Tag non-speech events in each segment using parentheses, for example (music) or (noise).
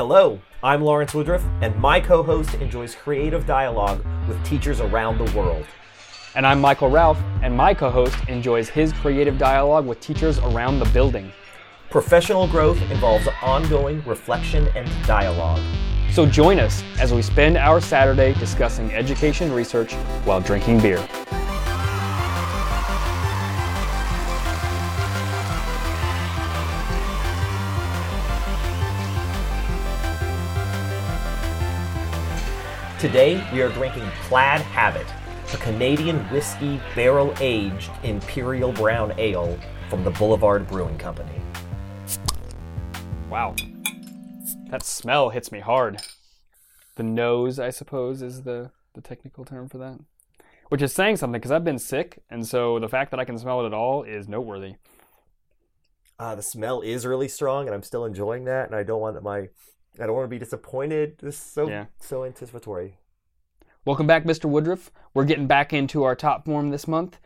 Hello, I'm Lawrence Woodruff, and my co host enjoys creative dialogue with teachers around the world. And I'm Michael Ralph, and my co host enjoys his creative dialogue with teachers around the building. Professional growth involves ongoing reflection and dialogue. So join us as we spend our Saturday discussing education research while drinking beer. Today, we are drinking Plaid Habit, a Canadian whiskey barrel aged imperial brown ale from the Boulevard Brewing Company. Wow. That smell hits me hard. The nose, I suppose, is the, the technical term for that. Which is saying something because I've been sick, and so the fact that I can smell it at all is noteworthy. Uh, the smell is really strong, and I'm still enjoying that. And I don't want my, I don't want to be disappointed. This is so Yeah. so anticipatory. Welcome back, Mr. Woodruff. We're getting back into our top form this month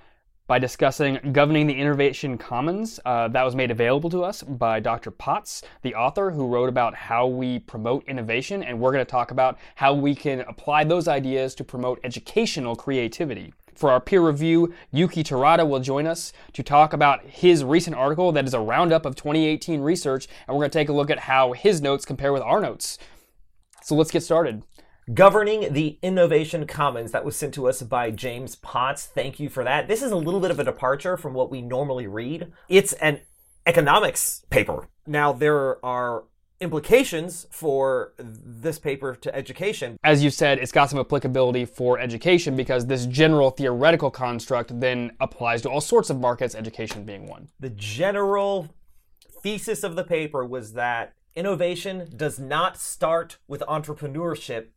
by discussing governing the innovation commons. Uh, that was made available to us by Dr. Potts, the author who wrote about how we promote innovation, and we're going to talk about how we can apply those ideas to promote educational creativity. For our peer review, Youki Terada will join us to talk about his recent article that is a roundup of 2018 research, and we're going to take a look at how his notes compare with our notes. So let's get started. Governing the Innovation Commons that was sent to us by Jason Potts. Thank you for that. This is a little bit of a departure from what we normally read. It's an economics paper. Now, there are implications for this paper to education. as you said, it's got some applicability for education because this general theoretical construct then applies to all sorts of markets, education being one. The general thesis of the paper was that innovation does not start with entrepreneurship.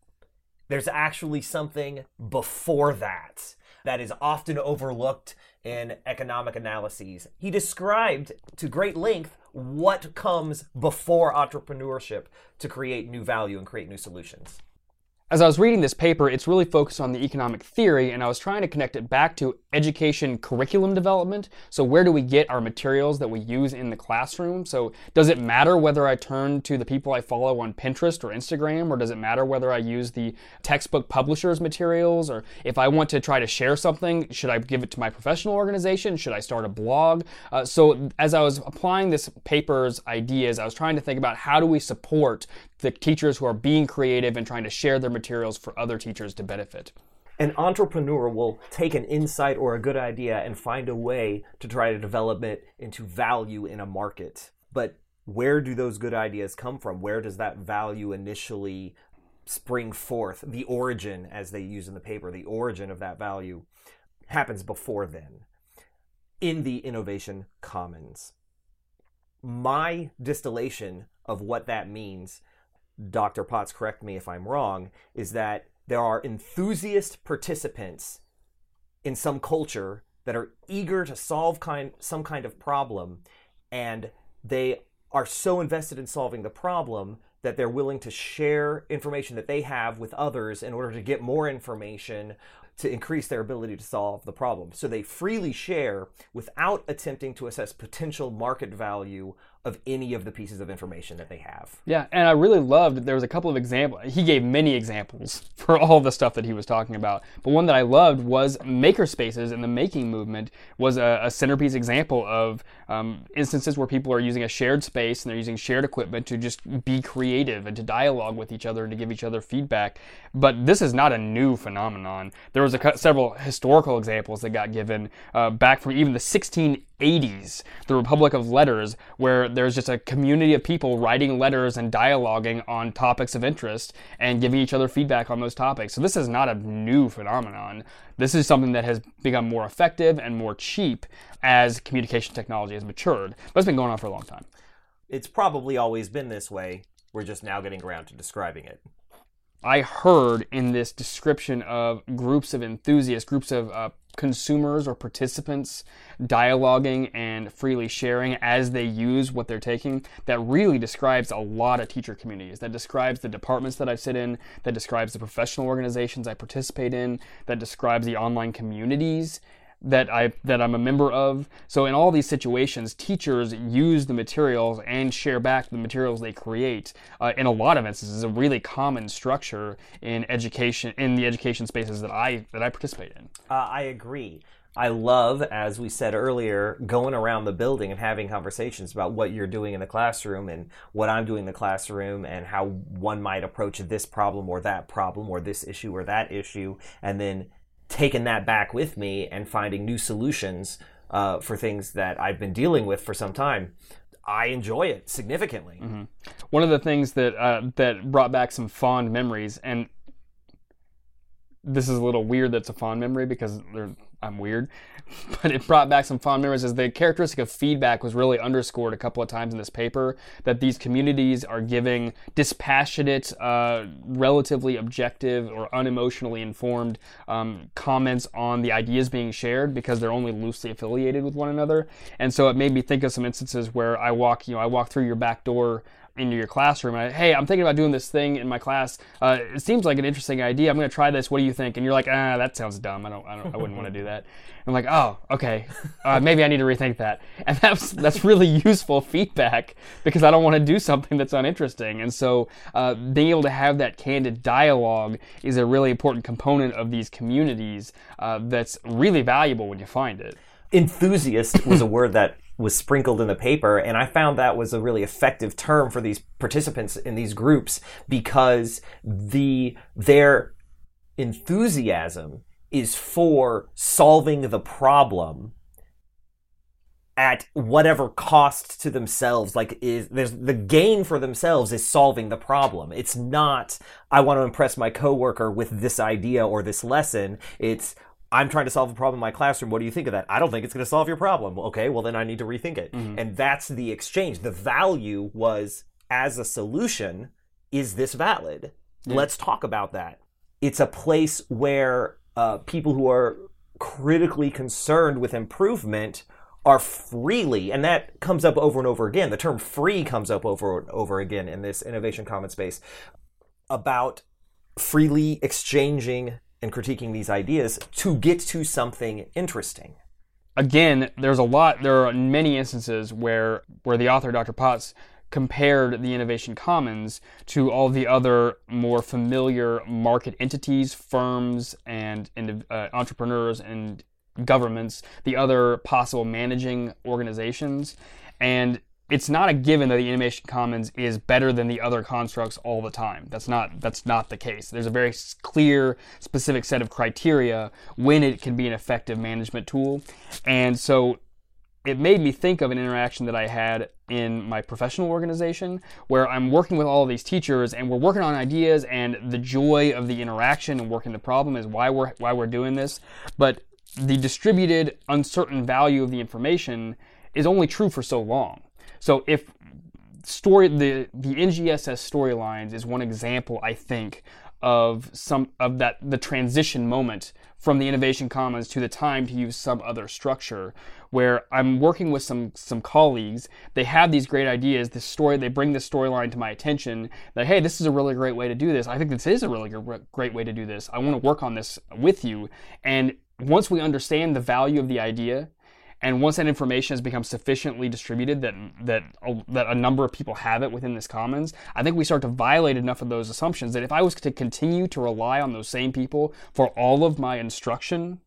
There's actually something before that that is often overlooked in economic analyses. He described to great length what comes before entrepreneurship to create new value and create new solutions. As I was reading this paper, it's really focused on the economic theory, and I was trying to connect it back to education curriculum development. So, where do we get our materials that we use in the classroom? So, does it matter whether I turn to the people I follow on Pinterest or Instagram, or does it matter whether I use the textbook publishers' materials? Or if I want to try to share something, should I give it to my professional organization? Should I start a blog? Uh, so, as I was applying this paper's ideas, I was trying to think about how do we support the teachers who are being creative and trying to share their materials for other teachers to benefit. An entrepreneur will take an insight or a good idea and find a way to try to develop it into value in a market. But where do those good ideas come from? Where does that value initially spring forth? The origin, as they use in the paper, the origin of that value happens before then in the innovation commons. My distillation of what that means, Dr. Potts, correct me if I'm wrong, is that there are enthusiast participants in some culture that are eager to solve kind, some kind of problem, and they are so invested in solving the problem that they're willing to share information that they have with others in order to get more information to increase their ability to solve the problem. So they freely share without attempting to assess potential market value of any of the pieces of information that they have. Yeah, and I really loved there was a couple of examples. He gave many examples (laughs) for all the stuff that he was talking about. But one that I loved was makerspaces and the making movement was a, a centerpiece example of um, instances where people are using a shared space and they're using shared equipment to just be creative and to dialogue with each other and to give each other feedback. But this is not a new phenomenon. There was a, several historical examples that got given uh, back from even the 1680s, the Republic of Letters, where there's just a community of people writing letters and dialoguing on topics of interest and giving each other feedback on those topics. So this is not a new phenomenon. This is something that has become more effective and more cheap as communication technology has matured. But it's been going on for a long time. It's probably always been this way. We're just now getting around to describing it. I heard in this description of groups of enthusiasts, groups of uh, consumers or participants dialoguing and freely sharing as they use what they're taking, that really describes a lot of teacher communities. That describes the departments that I sit in, that describes the professional organizations I participate in, that describes the online communities. That I that I'm a member of. So in all these situations, teachers use the materials and share back the materials they create. Uh, in a lot of instances, a really common structure in education in the education spaces that I that I participate in. Uh, I agree. I love, as we said earlier, going around the building and having conversations about what you're doing in the classroom and what I'm doing in the classroom and how one might approach this problem or that problem or this issue or that issue, and then taking that back with me and finding new solutions uh, for things that I've been dealing with for some time. I enjoy it significantly. Mm-hmm. One of the things that uh, that brought back some fond memories, and this is a little weird. That's a fond memory because I'm weird, (laughs) but it brought back some fond memories as the characteristic of feedback was really underscored a couple of times in this paper that these communities are giving dispassionate, uh, relatively objective or unemotionally informed um, comments on the ideas being shared because they're only loosely affiliated with one another. And so it made me think of some instances where I walk, you know, I walk through your back door into your classroom. I, hey, I'm thinking about doing this thing in my class. Uh, it seems like an interesting idea. I'm going to try this. What do you think? And you're like, ah, that sounds dumb. I don't, I don't, I wouldn't want to do that. (laughs) I'm like, oh, okay. Uh, maybe I need to rethink that. And (laughs) that's that's really useful feedback because I don't want to do something that's uninteresting. And so, uh, being able to have that candid dialogue is a really important component of these communities uh, that's really valuable when you find it. Enthusiast was a (laughs) word that was sprinkled in the paper. And I found that was a really effective term for these participants in these groups because the, their enthusiasm is for solving the problem at whatever cost to themselves like is there's the gain for themselves is solving the problem it's not i want to impress my coworker with this idea or this lesson it's I'm trying to solve a problem in my classroom. What do you think of that? I don't think it's going to solve your problem. Okay, well, then I need to rethink it. Mm-hmm. And that's the exchange. The value was as a solution, is this valid? Yeah. Let's talk about that. It's a place where uh, people who are critically concerned with improvement are freely, and that comes up over and over again. The term free comes up over and over again in this innovation commons space about freely exchanging and critiquing these ideas to get to something interesting. Again, there's a lot. There are many instances where where the author, Dr. Potts, compared the Innovation Commons to all the other more familiar market entities, firms, and, and uh, entrepreneurs and governments, the other possible managing organizations. And it's not a given that the innovation Commons is better than the other constructs all the time. That's not that's not the case. There's a very clear, specific set of criteria when it can be an effective management tool, and so it made me think of an interaction that I had in my professional organization where I'm working with all of these teachers and we're working on ideas and the joy of the interaction and working the problem is why we're why we're doing this. But the distributed uncertain value of the information is only true for so long. So if story the the NGSS storylines is one example I think of some of that the transition moment from the innovation commons to the time to use some other structure where I'm working with some some colleagues. They have these great ideas. This story they bring this storyline to my attention that hey this is a really great way to do this. I think this is a really great way to do this. I want to work on this with you. And once we understand the value of the idea and once that information has become sufficiently distributed that that a, that a number of people have it within this commons, I think we start to violate enough of those assumptions that if I was to continue to rely on those same people for all of my instruction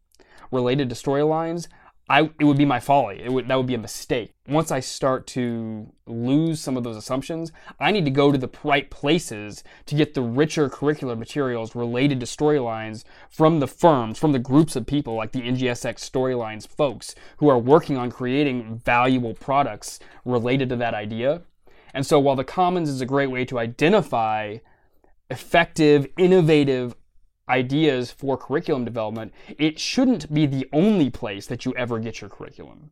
related to storylines, I, it would be my folly. It would, that would be a mistake. Once I start to lose some of those assumptions, I need to go to the right places to get the richer curricular materials related to storylines from the firms, from the groups of people like the NGSX storylines folks who are working on creating valuable products related to that idea. And so while the Commons is a great way to identify effective, innovative ideas for curriculum development, it shouldn't be the only place that you ever get your curriculum.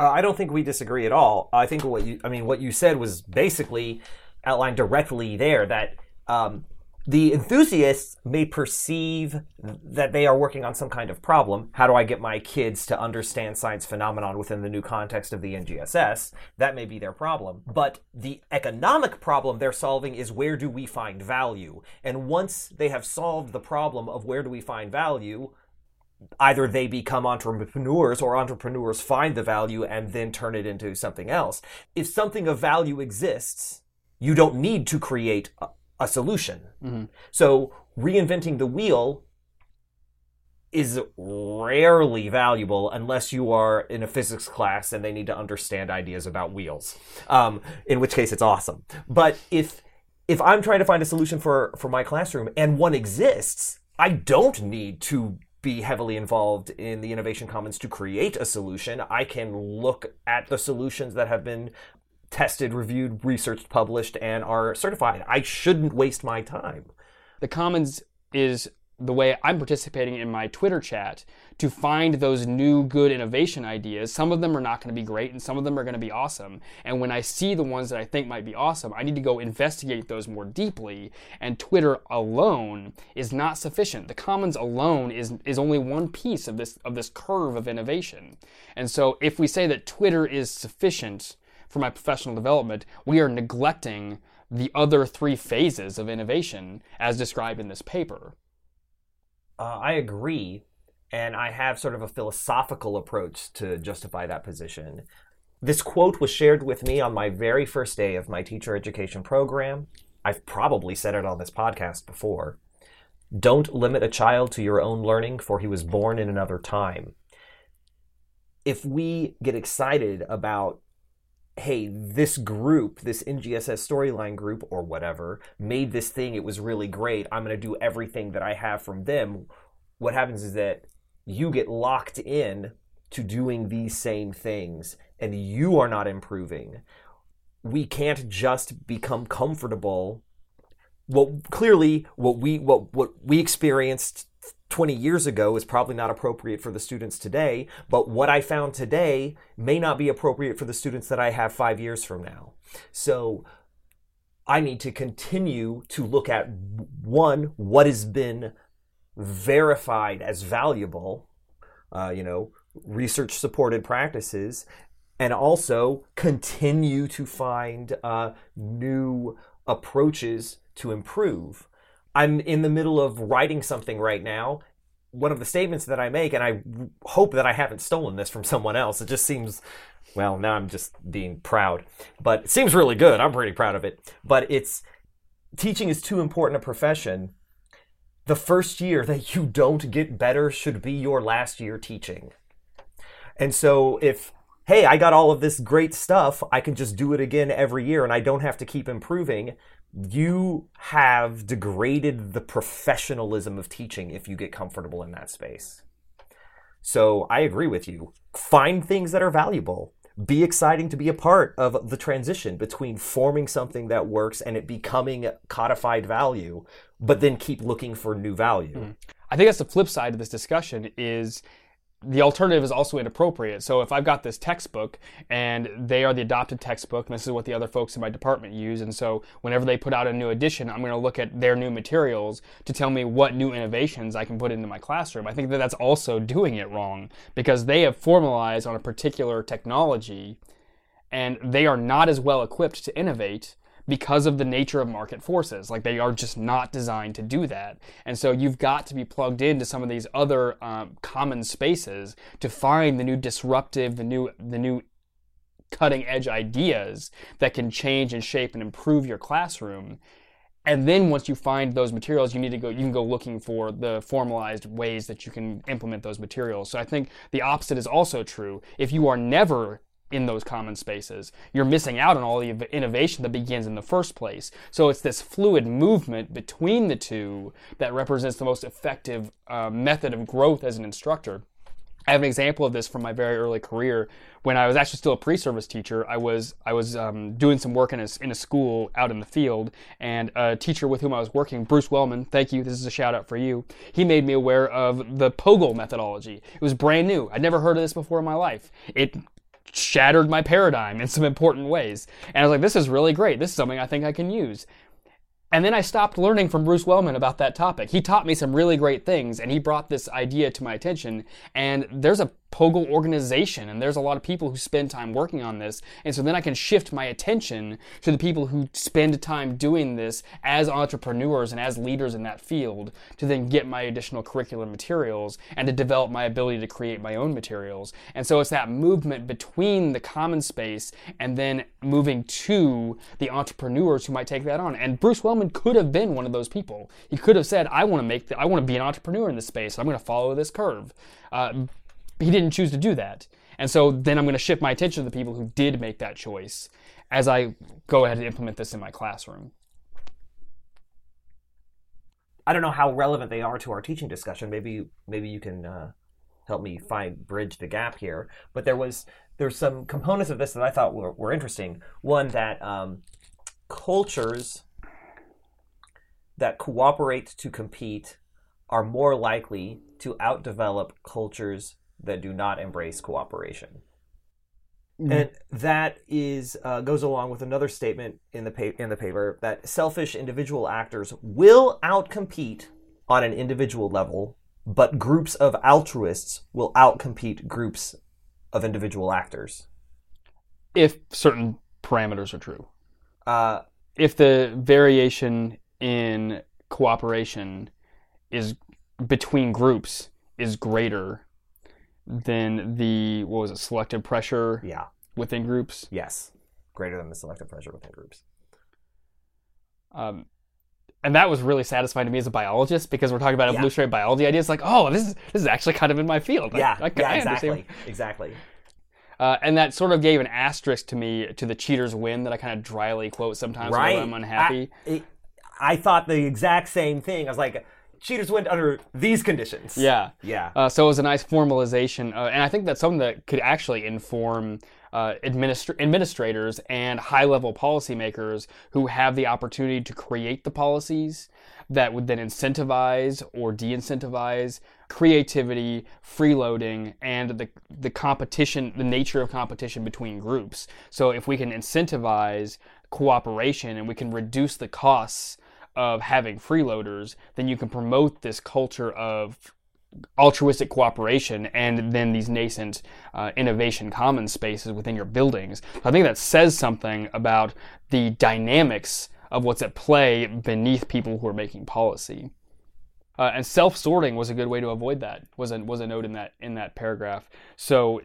Uh, I don't think we disagree at all. I think what you, I mean, what you said was basically outlined directly there that um, the enthusiasts may perceive that they are working on some kind of problem. How do I get my kids to understand science phenomenon within the new context of the NGSS? That may be their problem. But the economic problem they're solving is where do we find value? And once they have solved the problem of where do we find value, either they become entrepreneurs or entrepreneurs find the value and then turn it into something else. If something of value exists, you don't need to create a, solution. Mm-hmm. So reinventing the wheel is rarely valuable unless you are in a physics class and they need to understand ideas about wheels. Um, in which case, it's awesome. But if if I'm trying to find a solution for for my classroom and one exists, I don't need to be heavily involved in the Innovation Commons to create a solution. I can look at the solutions that have been tested, reviewed, researched, published, and are certified. I shouldn't waste my time. The Commons is the way I'm participating in my Twitter chat to find those new good innovation ideas. Some of them are not going to be great and some of them are going to be awesome. And when I see the ones that I think might be awesome, I need to go investigate those more deeply. And Twitter alone is not sufficient. The commons alone is, is only one piece of this, of this curve of innovation. And so if we say that Twitter is sufficient for my professional development, we are neglecting the other three phases of innovation as described in this paper. Uh, I agree, and I have sort of a philosophical approach to justify that position. This quote was shared with me on my very first day of my teacher education program. I've probably said it on this podcast before. Don't limit a child to your own learning, for he was born in another time. If we get excited about hey, this group, this NGSS storyline group or whatever, made this thing. It was really great. I'm going to do everything that I have from them. What happens is that you get locked in to doing these same things and you are not improving. We can't just become comfortable. Well, clearly, what we what what we experienced 20 years ago is probably not appropriate for the students today, but what I found today may not be appropriate for the students that I have five years from now. So I need to continue to look at one, what has been verified as valuable, uh, you know, research supported practices, and also continue to find uh, new approaches to improve. I'm in the middle of writing something right now. One of the statements that I make, and I hope that I haven't stolen this from someone else. It just seems, well, now I'm just being proud, but it seems really good. I'm pretty proud of it. But it's teaching is too important a profession. The first year that you don't get better should be your last year teaching. And so if hey, I got all of this great stuff, I can just do it again every year and I don't have to keep improving you have degraded the professionalism of teaching if you get comfortable in that space. So I agree with you. Find things that are valuable. Be exciting to be a part of the transition between forming something that works and it becoming codified value, but then keep looking for new value. Mm. I think that's the flip side of this discussion is the alternative is also inappropriate. So if I've got this textbook and they are the adopted textbook, and this is what the other folks in my department use, and so whenever they put out a new edition, I'm going to look at their new materials to tell me what new innovations I can put into my classroom. I think that that's also doing it wrong because they have formalized on a particular technology and they are not as well equipped to innovate because of the nature of market forces. Like they are just not designed to do that. And so you've got to be plugged into some of these other um, common spaces to find the new disruptive, the new, the new cutting edge ideas that can change and shape and improve your classroom. And then once you find those materials, you need to go, you can go looking for the formalized ways that you can implement those materials. So I think the opposite is also true. If you are never in those common spaces. You're missing out on all the innovation that begins in the first place. So it's this fluid movement between the two that represents the most effective uh, method of growth as an instructor. I have an example of this from my very early career. When I was actually still a pre-service teacher, I was I was um, doing some work in a, in a school out in the field, and a teacher with whom I was working, Bruce Wellman, thank you, this is a shout out for you. He made me aware of the POGIL methodology. It was brand new. I'd never heard of this before in my life. It shattered my paradigm in some important ways. And I was like, this is really great. This is something I think I can use. And then I stopped learning from Bruce Wellman about that topic. He taught me some really great things and he brought this idea to my attention. And there's a POGIL organization, and there's a lot of people who spend time working on this. And so then I can shift my attention to the people who spend time doing this as entrepreneurs and as leaders in that field to then get my additional curricular materials and to develop my ability to create my own materials. And so it's that movement between the common space and then moving to the entrepreneurs who might take that on. And Bruce Wellman could have been one of those people. He could have said, I want to make, the, I want to be an entrepreneur in this space. I'm going to follow this curve. Uh, he didn't choose to do that. And so then I'm going to shift my attention to the people who did make that choice as I go ahead and implement this in my classroom. I don't know how relevant they are to our teaching discussion. Maybe maybe you can uh, help me find bridge the gap here. But there was there's some components of this that I thought were, were interesting. One that um, cultures that cooperate to compete are more likely to outdevelop cultures that do not embrace cooperation. Mm-hmm. And that is uh, goes along with another statement in the pa- in the paper that selfish individual actors will outcompete on an individual level, but groups of altruists will outcompete groups of individual actors. If certain parameters are true. Uh, if the variation in cooperation is between groups is greater than the what was it selective pressure yeah, within groups yes, greater than the selective pressure within groups. um, and that was really satisfying to me as a biologist because we're talking about Yeah. evolutionary biology ideas like oh this is this is actually kind of in my field Yeah, I, I, yeah, I exactly, exactly. Uh, and that sort of gave an asterisk to me to the cheaters win that I kind of dryly quote sometimes Right. when I'm unhappy. I, it- I thought the exact same thing. I was like, cheaters win under these conditions. yeah. yeah. Uh, so it was a nice formalization, uh, and I think that's something that could actually inform uh, administr- administrators and high-level policymakers who have the opportunity to create the policies that would then incentivize or de-incentivize creativity, freeloading, and the the competition, the nature of competition between groups. So if we can incentivize cooperation and we can reduce the costs of having freeloaders, then you can promote this culture of altruistic cooperation and then these nascent uh, innovation common spaces within your buildings. I think that says something about the dynamics of what's at play beneath people who are making policy. Uh, and self-sorting was a good way to avoid that. Was a was a note in that in that paragraph. So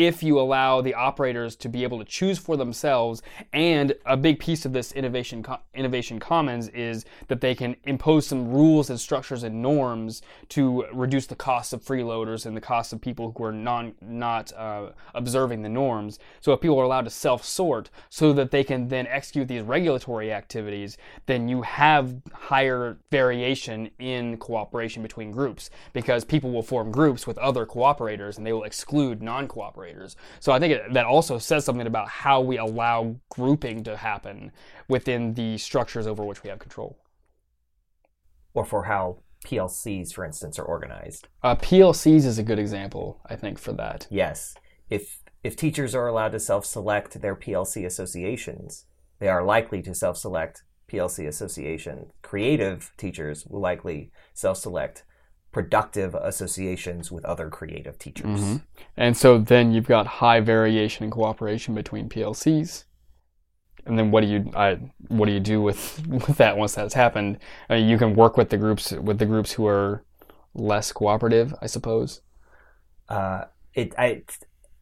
if you allow the operators to be able to choose for themselves. And a big piece of this innovation innovation commons is that they can impose some rules and structures and norms to reduce the cost of freeloaders and the cost of people who are non not uh, observing the norms. So if people are allowed to self-sort so that they can then execute these regulatory activities then you have higher variation in cooperation between groups because people will form groups with other cooperators and they will exclude so i think it, that also says something about how we allow grouping to happen within the structures over which we have control or for how PLCs, for instance, are organized. uh, plcs is a good example i think for that Yes, if if teachers are allowed to self-select their PLC associations, they are likely to self-select PLC association. Creative teachers will likely self-select productive associations with other creative teachers. And so then you've got high variation and cooperation between PLCs. And then what do you I, what do you do with, (laughs) with that once that's happened? I mean, you can work with the groups with the groups who are less cooperative, I suppose. Uh, it I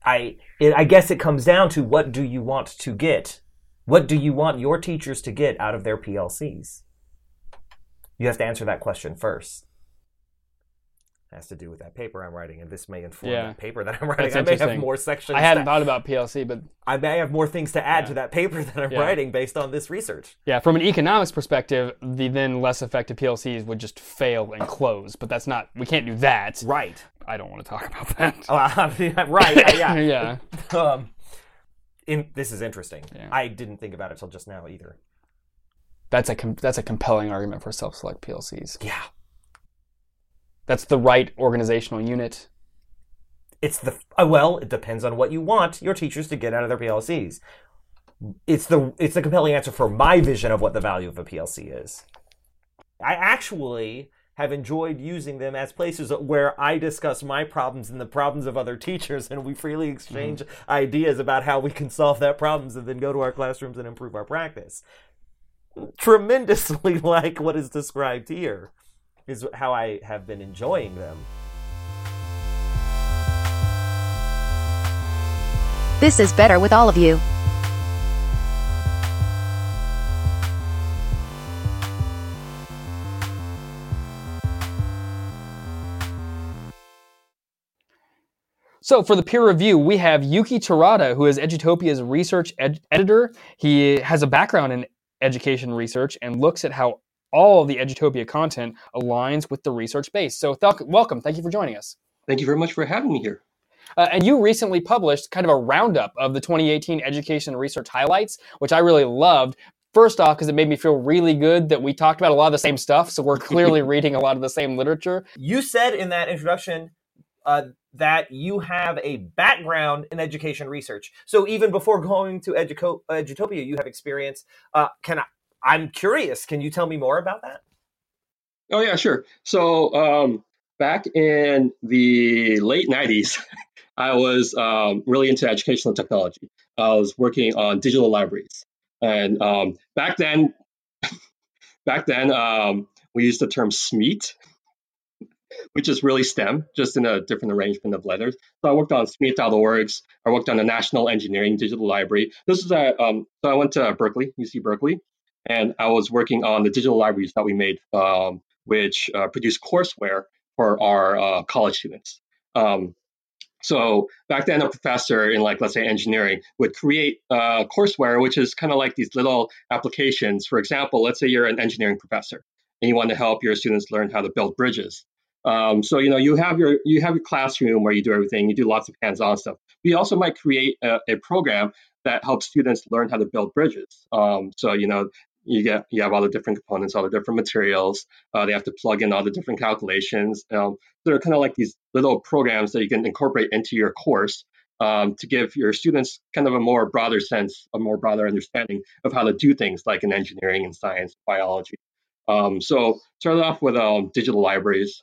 I it, I guess it comes down to what do you want to get? What do you want your teachers to get out of their PLCs? You have to answer that question first. Has to do with that paper I'm writing, and this may inform Yeah. the paper that I'm writing. That's I may have more sections. I hadn't that- thought about PLC, but I may have more things to add Yeah. to that paper that I'm Yeah. writing based on this research. yeah, from an economics perspective, the then less effective PLCs would just fail and close. But that's not we can't do that. Right. I don't want to talk about that. (laughs) Uh, (laughs) right. Yeah. (laughs) yeah. Um, in, this is interesting. I didn't think about it till just now either. That's a com- that's a compelling argument for self-select PLCs. Yeah. That's the right organizational unit. It's the uh, well. It depends on what you want your teachers to get out of their PLCs. It's the it's the compelling answer for my vision of what the value of a PLC is. I actually have enjoyed using them as places where I discuss my problems and the problems of other teachers, and we freely exchange mm-hmm. ideas about how we can solve that problems and then go to our classrooms and improve our practice. Tremendously (laughs) like what is described here is how I have been enjoying them. This is better with all of you. So for the peer review, we have Youki Terada, who is Edutopia's research ed- editor. He has a background in education research and looks at how all of the Edutopia content aligns with the research base. So th- welcome. Thank you for joining us. Thank you very much for having me here. Uh, and you recently published kind of a roundup of the 2018 education research highlights, which I really loved. First off, because it made me feel really good that we talked about a lot of the same stuff, so we're (laughs) clearly reading a lot of the same literature. You said in that introduction uh, that you have a background in education research. So even before going to Educo- Edutopia, you have experience. Uh, can I? I'm curious. Can you tell me more about that? Oh yeah, sure. So um, back in the late '90s, (laughs) I was um, really into educational technology. I was working on digital libraries, and um, back then, (laughs) back then um, we used the term SMETE, which is really STEM, just in a different arrangement of letters. So I worked on SMETE.org. I worked on the National Engineering Digital Library. This is at, um, so I went to Berkeley, UC Berkeley, and I was working on the digital libraries that we made, um, which uh, produced courseware for our uh, college students. Um, so back then, a professor in like let's say engineering would create uh, courseware, which is kind of like these little applications. For example, let's say you're an engineering professor and you want to help your students learn how to build bridges. Um, so you know you have your you have your classroom where you do everything. You do lots of hands-on stuff. But you also might create a, a program that helps students learn how to build bridges. Um, so you know you get you have all the different components, all the different materials. Uh, they have to plug in all the different calculations. Um, they're kind of like these little programs that you can incorporate into your course um, to give your students kind of a more broader sense, a more broader understanding of how to do things like in engineering and science, biology. Um, so started off with um, digital libraries.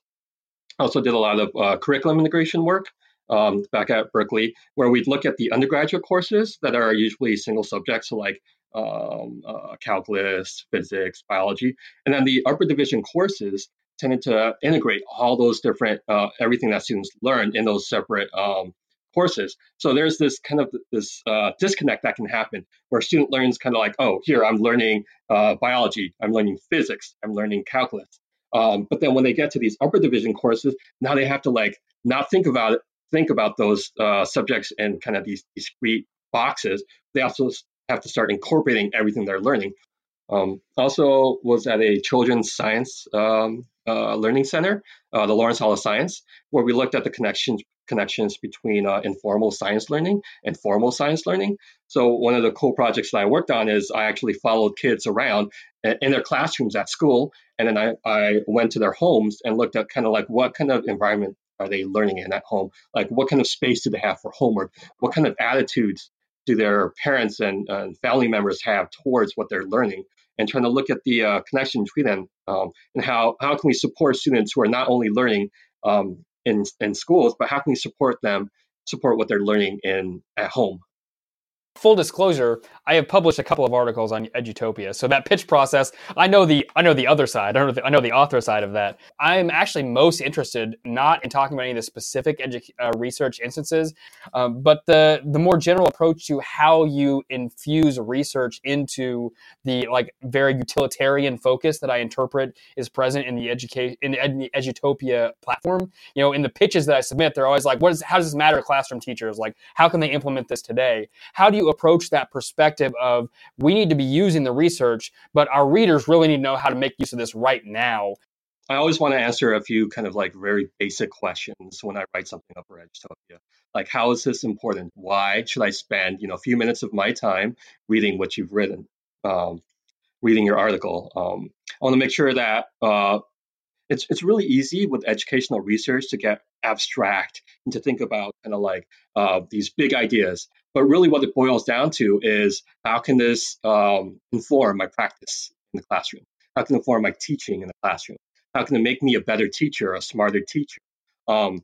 Also did a lot of uh, curriculum integration work um, back at Berkeley, where we'd look at the undergraduate courses that are usually single subjects, so like um, uh, calculus, physics, biology, and then the upper division courses tended to integrate all those different uh, everything that students learn in those separate um, courses. So there's this kind of this uh, disconnect that can happen where a student learns kind of like, oh, here I'm learning uh, biology, I'm learning physics, I'm learning calculus. Um, but then when they get to these upper division courses, now they have to like not think about it, think about those uh, subjects in kind of these discrete boxes. They also have to start incorporating everything they're learning. Um, also was at a children's science um, uh, learning center, uh, the Lawrence Hall of Science, where we looked at the connections connections between uh, informal science learning and formal science learning. So one of the cool projects that I worked on is I actually followed kids around in their classrooms at school, and then I, I went to their homes and looked at kind of like what kind of environment are they learning in at home? Like what kind of space do they have for homework? What kind of attitudes do their parents and, and family members have towards what they're learning? And trying to look at the uh, connection between them um, and how how can we support students who are not only learning um, in in schools, but how can we support them support what they're learning in at home full disclosure, I have published a couple of articles on Edutopia. So that pitch process, I know the I know the other side. I know the, I know the author side of that. I'm actually most interested not in talking about any of the specific edu- uh, research instances, um, but the the more general approach to how you infuse research into the like very utilitarian focus that I interpret is present in the education in, in the Edutopia platform. You know, in the pitches that I submit, they're always like, "What is? How does this matter to classroom teachers? Like, how can they implement this today? How do you approach that perspective of we need to be using the research, but our readers really need to know how to make use of this right now. I always want to answer a few kind of like very basic questions when I write something up for Edutopia. Like, how is this important? Why should I spend, you know, a few minutes of my time reading what you've written, um, reading your article? Um, I want to make sure that uh, it's it's really easy with educational research to get abstract and to think about kind of like uh, these big ideas. But really, what it boils down to is how can this um, inform my practice in the classroom? How can it inform my teaching in the classroom? How can it make me a better teacher, a smarter teacher? Um,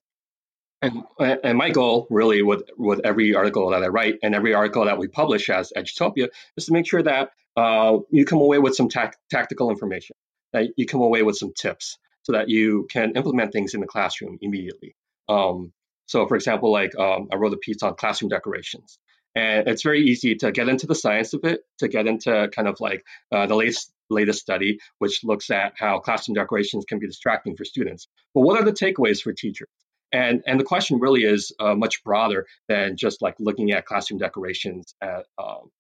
and, and my goal really with, with every article that I write and every article that we publish as Edutopia is to make sure that uh, you come away with some ta- tactical information, that you come away with some tips so that you can implement things in the classroom immediately. Um, so, for example, like um, I wrote a piece on classroom decorations. And it's very easy to get into the science of it, to get into kind of like uh, the latest latest study, which looks at how classroom decorations can be distracting for students. But what are the takeaways for teachers? And and the question really is uh, much broader than just like looking at classroom decorations at um,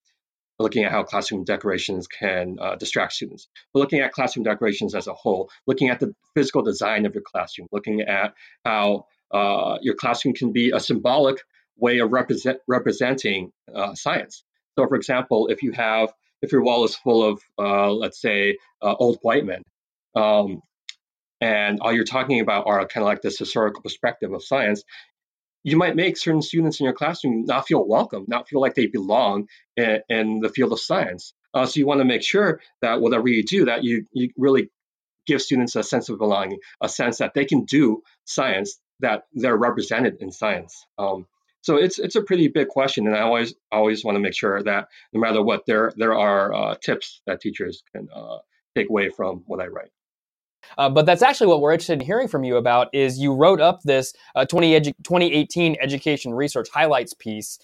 looking at how classroom decorations can uh, distract students, but looking at classroom decorations as a whole, looking at the physical design of your classroom, looking at how uh, your classroom can be a symbolic way of represent, representing uh, science. So, for example, if you have if your wall is full of, uh, let's say, uh, old white men, um, and all you're talking about are kind of like this historical perspective of science, you might make certain students in your classroom not feel welcome, not feel like they belong in, in the field of science. Uh, so you want to make sure that whatever you do, that you you really give students a sense of belonging, a sense that they can do science, that they're represented in science. Um, so it's it's a pretty big question, and I always always want to make sure that no matter what, there there are uh, tips that teachers can uh, take away from what I write. Uh, but that's actually what we're interested in hearing from you about. Is you wrote up this uh, 20 edu- 2018 education research highlights piece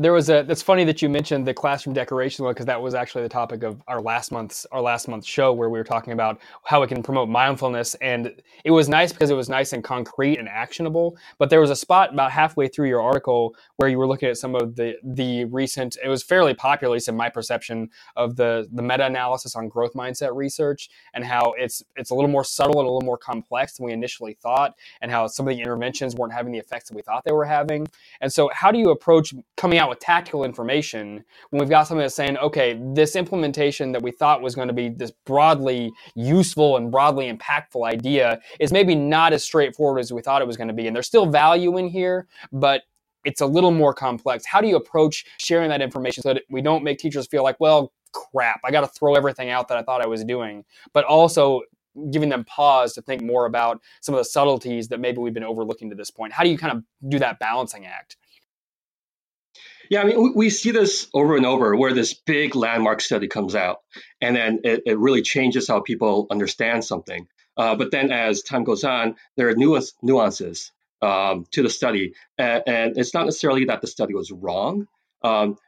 there was a. that's funny that you mentioned the classroom decoration one because that was actually the topic of our last month's our last month's show where we were talking about how it can promote mindfulness, and it was nice because it was nice and concrete and actionable. But there was a spot about halfway through your article where you were looking at some of the the recent. It was fairly popular, at least in my perception, of the the meta analysis on growth mindset research and how it's it's a little more subtle and a little more complex than we initially thought, and how some of the interventions weren't having the effects that we thought they were having. And so, how do you approach coming out with tactical information when we've got something that's saying, okay, this implementation that we thought was going to be this broadly useful and broadly impactful idea is maybe not as straightforward as we thought it was going to be. And there's still value in here, but it's a little more complex. How do you approach sharing that information so that we don't make teachers feel like, well, crap, I got to throw everything out that I thought I was doing, but also giving them pause to think more about some of the subtleties that maybe we've been overlooking to this point. How do you kind of do that balancing act? Yeah, I mean, we see this over and over where this big landmark study comes out, and then it, it really changes how people understand something. Uh, but then as time goes on, there are nuance, nuances um, to the study. And, and, it's not necessarily that the study was wrong. Um,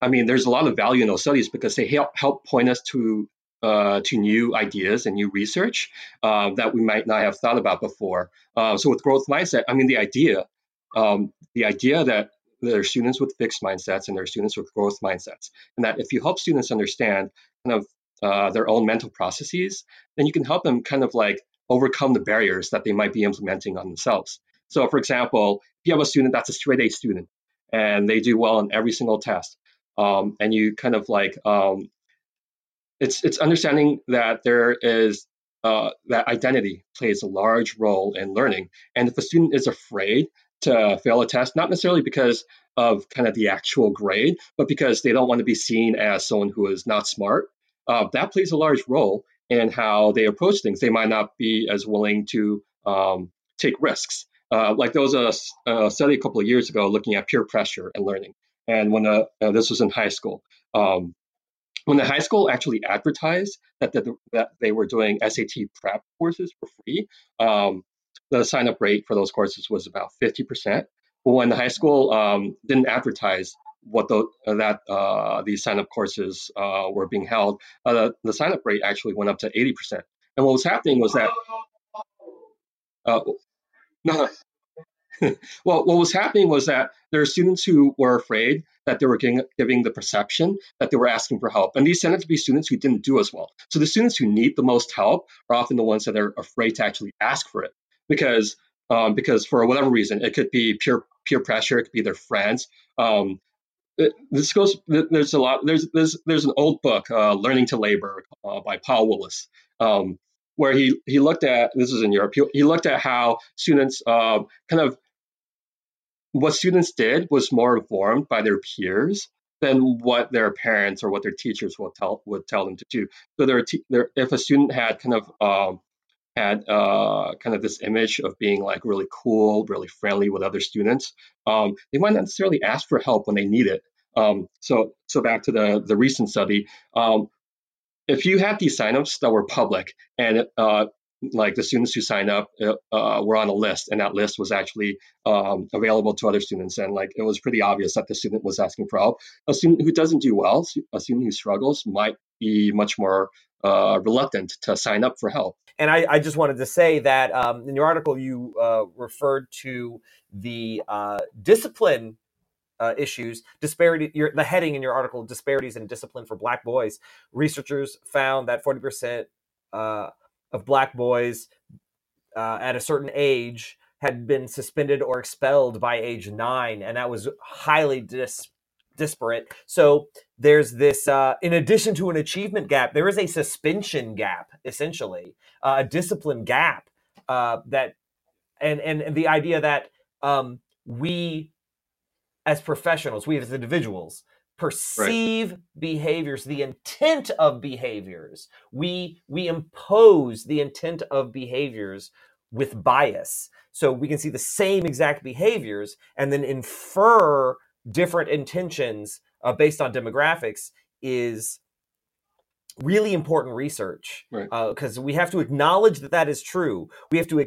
I mean, there's a lot of value in those studies because they help, help point us to uh, to new ideas and new research uh, that we might not have thought about before. Uh, so with growth mindset, I mean, the idea, um, the idea that there are students with fixed mindsets and there are students with growth mindsets. And that if you help students understand kind of uh, their own mental processes, then you can help them kind of like overcome the barriers that they might be implementing on themselves. So, for example, if you have a student that's a straight A student and they do well on every single test, um, and you kind of like um, it's it's understanding that there is uh, that identity plays a large role in learning, and if a student is afraid to fail a test, not necessarily because of kind of the actual grade, but because they don't want to be seen as someone who is not smart. Uh, that plays a large role in how they approach things. They might not be as willing to um, take risks. Uh, like there was a, a, study a couple of years ago looking at peer pressure and learning. And when uh, uh this was in high school, um, when the high school actually advertised that, that, that they were doing SAT prep courses for free, um, the sign up rate for those courses was about 50%. But when the high school um, didn't advertise what the, that uh, these sign up courses uh, were being held, uh, the, the sign up rate actually went up to 80%. And what was happening was that, uh, no, (laughs) well, what was happening was that there are students who were afraid that they were giving, giving the perception that they were asking for help. And these tended to be students who didn't do as well. So the students who need the most help are often the ones that are afraid to actually ask for it because um, because for whatever reason, it could be peer peer pressure, it could be their friends. Um, this goes. There's a lot. There's there's there's an old book, uh, "Learning to Labor" uh, by Paul Willis, um, where he he looked at this is in Europe. He, he looked at how students uh, kind of what students did was more informed by their peers than what their parents or what their teachers would tell would tell them to do. So there, if a student had kind of um, had uh, kind of this image of being like really cool, really friendly with other students. Um, they might not necessarily ask for help when they need it. Um, so, so back to the the recent study. Um, if you had these signups that were public and uh, like the students who signed up uh, uh, were on a list and that list was actually um, available to other students and like it was pretty obvious that the student was asking for help a student who doesn't do well a student who struggles might be much more uh, reluctant to sign up for help and I, I just wanted to say that um, in your article you uh, referred to the uh, discipline uh, issues, disparity. Your, the heading in your article, disparities in discipline for Black boys. Researchers found that forty percent uh, of black boys uh, at a certain age had been suspended or expelled by age nine, and that was highly dis- disparate. So there's this, uh, in addition to an achievement gap, there is a suspension gap, essentially, uh, a discipline gap uh, that, and, and and the idea that um, we as professionals, we as individuals, perceive right. behaviors the intent of behaviors we we impose the intent of behaviors with bias so we can see the same exact behaviors and then infer different intentions uh, based on demographics is really important research because right. uh, we have to acknowledge that that is true we have to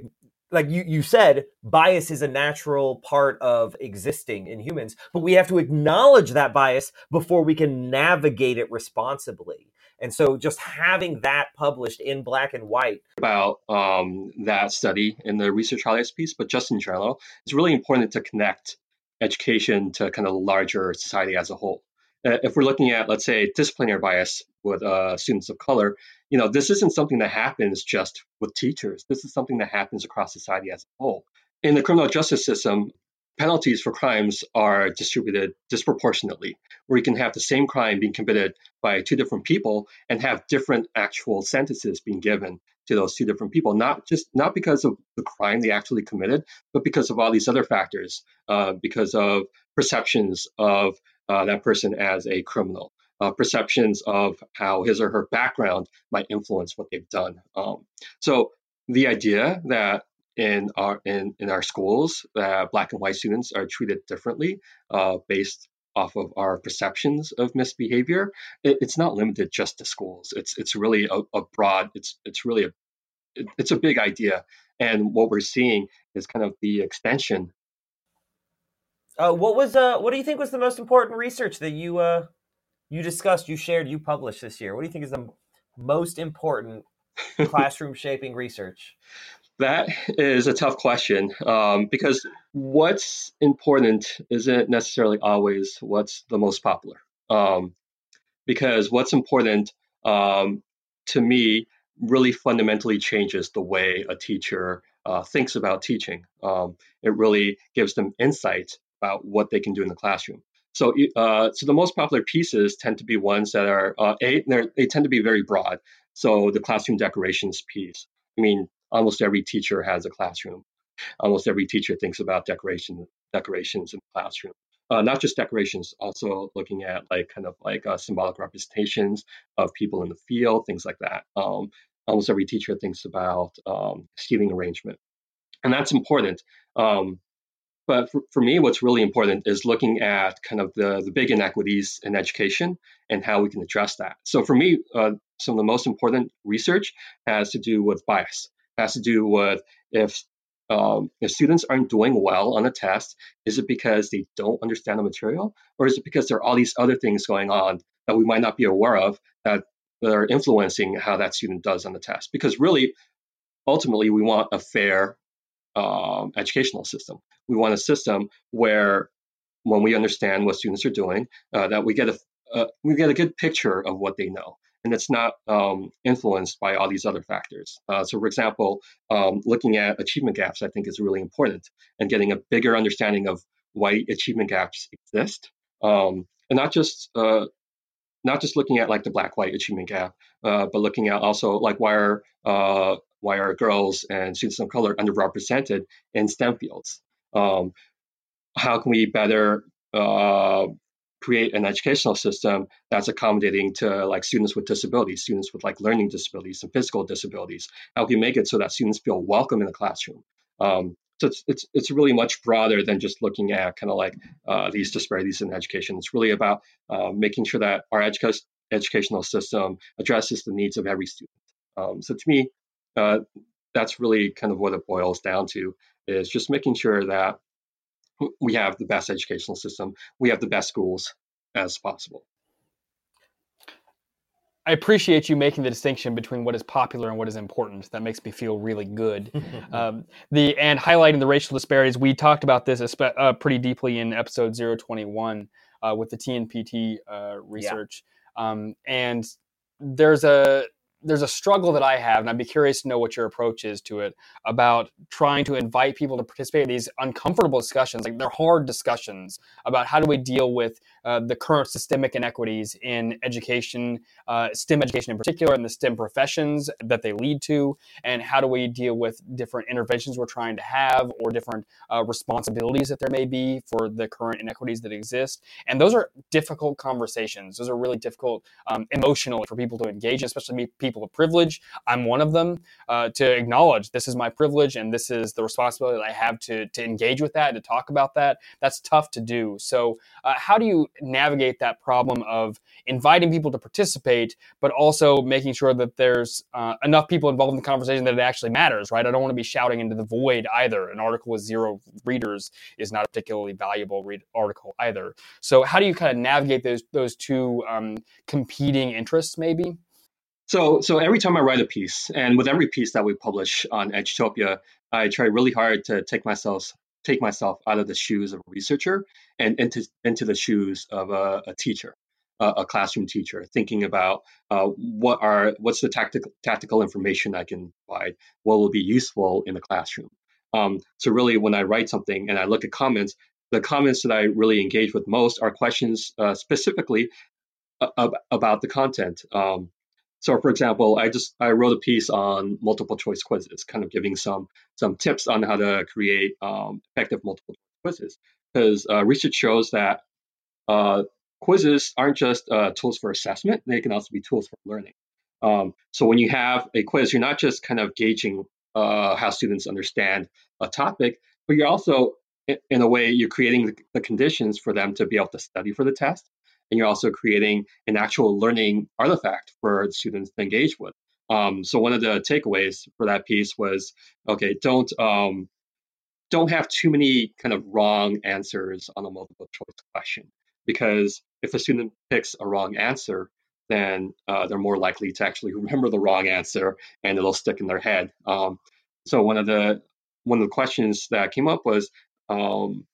like you, you said, bias is a natural part of existing in humans, but we have to acknowledge that bias before we can navigate it responsibly. And so just having that published in black and white. About um, that study in the research highlights piece, but just in general, it's really important to connect education to kind of larger society as a whole. Uh, if we're looking at, let's say, disciplinary bias with uh, students of color, you know, this isn't something that happens just with teachers. This is something that happens across society as a whole. In the criminal justice system, penalties for crimes are distributed disproportionately, where you can have the same crime being committed by two different people and have different actual sentences being given to those two different people, not just not because of the crime they actually committed, but because of all these other factors, uh, because of perceptions of uh, that person as a criminal, uh, perceptions of how his or her background might influence what they've done. Um, so the idea that in our in, in our schools that black and white students are treated differently uh, based off of our perceptions of misbehavior it, it's not limited just to schools it's it's really a, a broad it's it's really a it, it's a big idea and what we're seeing is kind of the extension uh, what was uh, what do you think was the most important research that you uh, you discussed, you shared, you published this year? What do you think is the most important (laughs) classroom shaping research? That is a tough question um, because what's important isn't necessarily always what's the most popular. Um, because what's important um, to me really fundamentally changes the way a teacher uh, thinks about teaching. Um, it really gives them insight about what they can do in the classroom. So, uh, so the most popular pieces tend to be ones that are uh, a they tend to be very broad. So the classroom decorations piece. I mean, almost every teacher has a classroom. Almost every teacher thinks about decoration decorations in the classroom. Uh, not just decorations, also looking at like kind of like uh, symbolic representations of people in the field, things like that. Um, almost every teacher thinks about um, seating arrangement, and that's important. Um, but for, for, me, what's really important is looking at kind of the, the big inequities in education and how we can address that. So for me, uh, some of the most important research has to do with bias, has to do with if um, if students aren't doing well on a test, is it because they don't understand the material, or is it because there are all these other things going on that we might not be aware of that, are influencing how that student does on the test? Because really, ultimately, we want a fair um, educational system. We want a system where, when we understand what students are doing, uh, that we get a uh, we get a good picture of what they know, and it's not um, influenced by all these other factors. Uh, so, for example, um, looking at achievement gaps, I think is really important, and getting a bigger understanding of why achievement gaps exist, um, and not just uh, not just looking at like the black white achievement gap, uh, but looking at also like why are uh, why are girls and students of color underrepresented in STEM fields? Um, how can we better uh, create an educational system that's accommodating to like students with disabilities, students with like learning disabilities and physical disabilities? How can we make it so that students feel welcome in the classroom? Um, so it's, it's it's really much broader than just looking at kind of like uh, these disparities in education. It's really about uh, making sure that our educa- educational system addresses the needs of every student. Um, so to me, uh, that's really kind of what it boils down to is just making sure that we have the best educational system, we have the best schools as possible. I appreciate you making the distinction between what is popular and what is important. That makes me feel really good. (laughs) um, the and highlighting the racial disparities. We talked about this uh, pretty deeply in episode 021 uh, with the TNPT uh, research, yeah. um, and there's a there's a struggle that I have, and I'd be curious to know what your approach is to it about trying to invite people to participate in these uncomfortable discussions. Like they're hard discussions about how do we deal with uh, the current systemic inequities in education, uh, STEM education in particular, and the STEM professions that they lead to, and how do we deal with different interventions we're trying to have or different uh, responsibilities that there may be for the current inequities that exist. And those are difficult conversations. Those are really difficult um, emotionally for people to engage, especially people of privilege. I'm one of them uh, to acknowledge this is my privilege and this is the responsibility that I have to to engage with that, to talk about that. That's tough to do. So, uh, how do you navigate that problem of inviting people to participate, but also making sure that there's uh, enough people involved in the conversation that it actually matters, right? I don't want to be shouting into the void either. An article with zero readers is not a particularly valuable read article either. So, how do you kind of navigate those those two um, competing interests, maybe? So, so every time I write a piece, and with every piece that we publish on Edutopia, I try really hard to take myself take myself out of the shoes of a researcher and into into the shoes of a, a teacher, a, classroom teacher, thinking about uh, what are what's the tactical tactical information I can provide, what will be useful in the classroom. Um, so really, when I write something and I look at comments, the comments that I really engage with most are questions uh, specifically about the content. Um, so, for example, I just I wrote a piece on multiple choice quizzes, kind of giving some some tips on how to create um, effective multiple quizzes. Because uh, research shows that uh, quizzes aren't just uh, tools for assessment; they can also be tools for learning. Um, so, when you have a quiz, you're not just kind of gauging uh, how students understand a topic, but you're also, in a way, you're creating the conditions for them to be able to study for the test and you're also creating an actual learning artifact for students to engage with. Um, so one of the takeaways for that piece was, okay, don't um, don't have too many kind of wrong answers on a multiple choice question, because if a student picks a wrong answer, then uh, they're more likely to actually (laughs) remember the wrong answer and it'll stick in their head. Um, so one of the one of the questions that came up was um,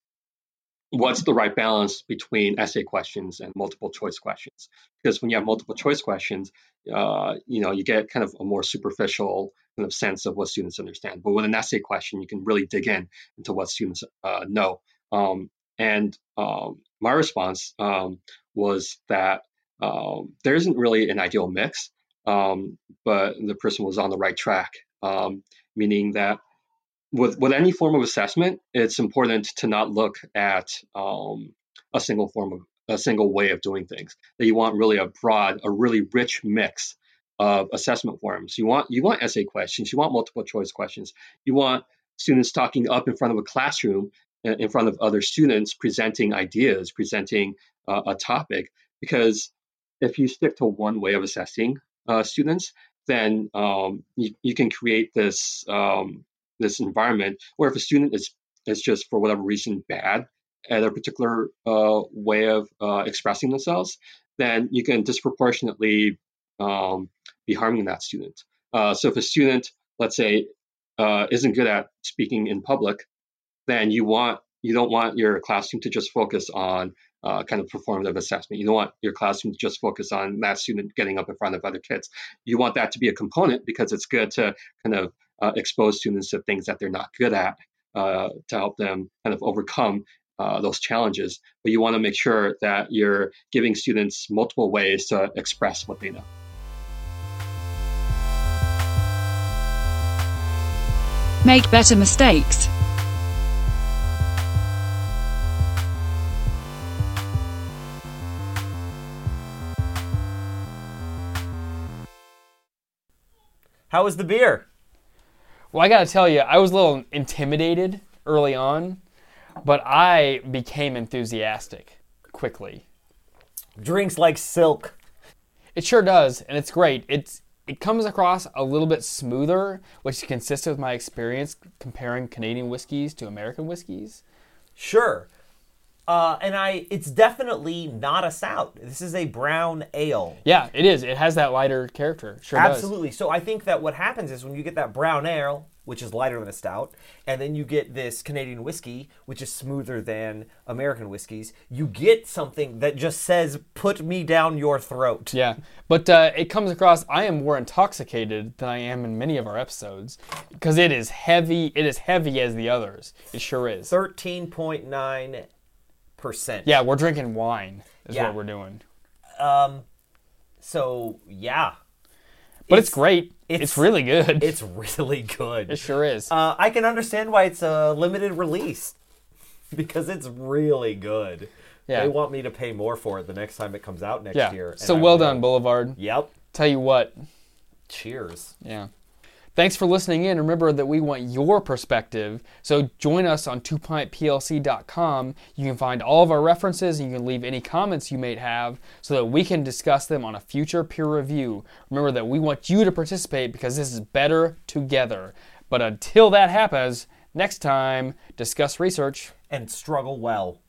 what's the right balance between essay questions and multiple choice questions? Because when you have multiple choice questions uh, you know you get kind of a more superficial kind of sense of what students understand. But with an essay question you can really dig in into what students uh, know. Um, and um, my response um, was that um, there isn't really an ideal mix um, but the person was on the right track um, meaning that with with any form of assessment, it's important to not look at um, a single form of a single way of doing things. That you want really a broad, a really rich mix of assessment forms. You want you want essay questions, you want multiple choice questions, you want students talking up in front of a classroom, in front of other students, presenting ideas, presenting uh, a topic. Because if you stick to one way of assessing uh, students, then um, you, you, can create this um, this environment, or if a student is is just for whatever reason bad at a particular uh, way of uh, expressing themselves, then you can disproportionately um, be harming that student. Uh, so if a student, let's say, uh, isn't good at speaking in public, then you want you don't want your classroom to just focus on uh, kind of performative assessment. You don't want your classroom to just focus on that student getting up in front of other kids. You want that to be a component because it's good to kind of uh, expose students to things that they're not good at uh, to help them kind of overcome uh, those challenges. But you want to make sure that you're giving students multiple ways to express what they know. Make better mistakes. How was the beer? Well, I got to tell you, I was a little intimidated early on, but I became enthusiastic quickly. Drinks like silk. It sure does, and it's great. It's it comes across a little bit smoother, which is consistent with my experience comparing Canadian whiskeys to American whiskeys. Sure. Uh, and I, it's definitely not a stout. This is a brown ale. Yeah, it is. It has that lighter character. Sure does. Absolutely. So I think that what happens is when you get that brown ale, which is lighter than a stout, and then you get this Canadian whiskey, which is smoother than American whiskeys, you get something that just says, put me down your throat. Yeah, but uh, it comes across. I am more intoxicated than I am in many of our episodes because it is heavy. It is heavy as the others. It sure is. 13.9%. Yeah, we're drinking wine. Is Yeah. what we're doing. Um, so, yeah. But it's, great. It's, it's- really good. It's really good. it sure is. Uh, I can understand why it's a limited release because it's really good. Yeah. They want me to pay more for it the next time it comes out next yeah. year. and So I well will. done, Boulevard. Yep. Tell you what. Cheers. Yeah. Thanks for listening in. Remember that we want your perspective. So join us on twopintplc.com. You can find all of our references and you can leave any comments you may have so that we can discuss them on a future peer review. Remember that we want you to participate because this is better together. But until that happens, next time, discuss research. And struggle well.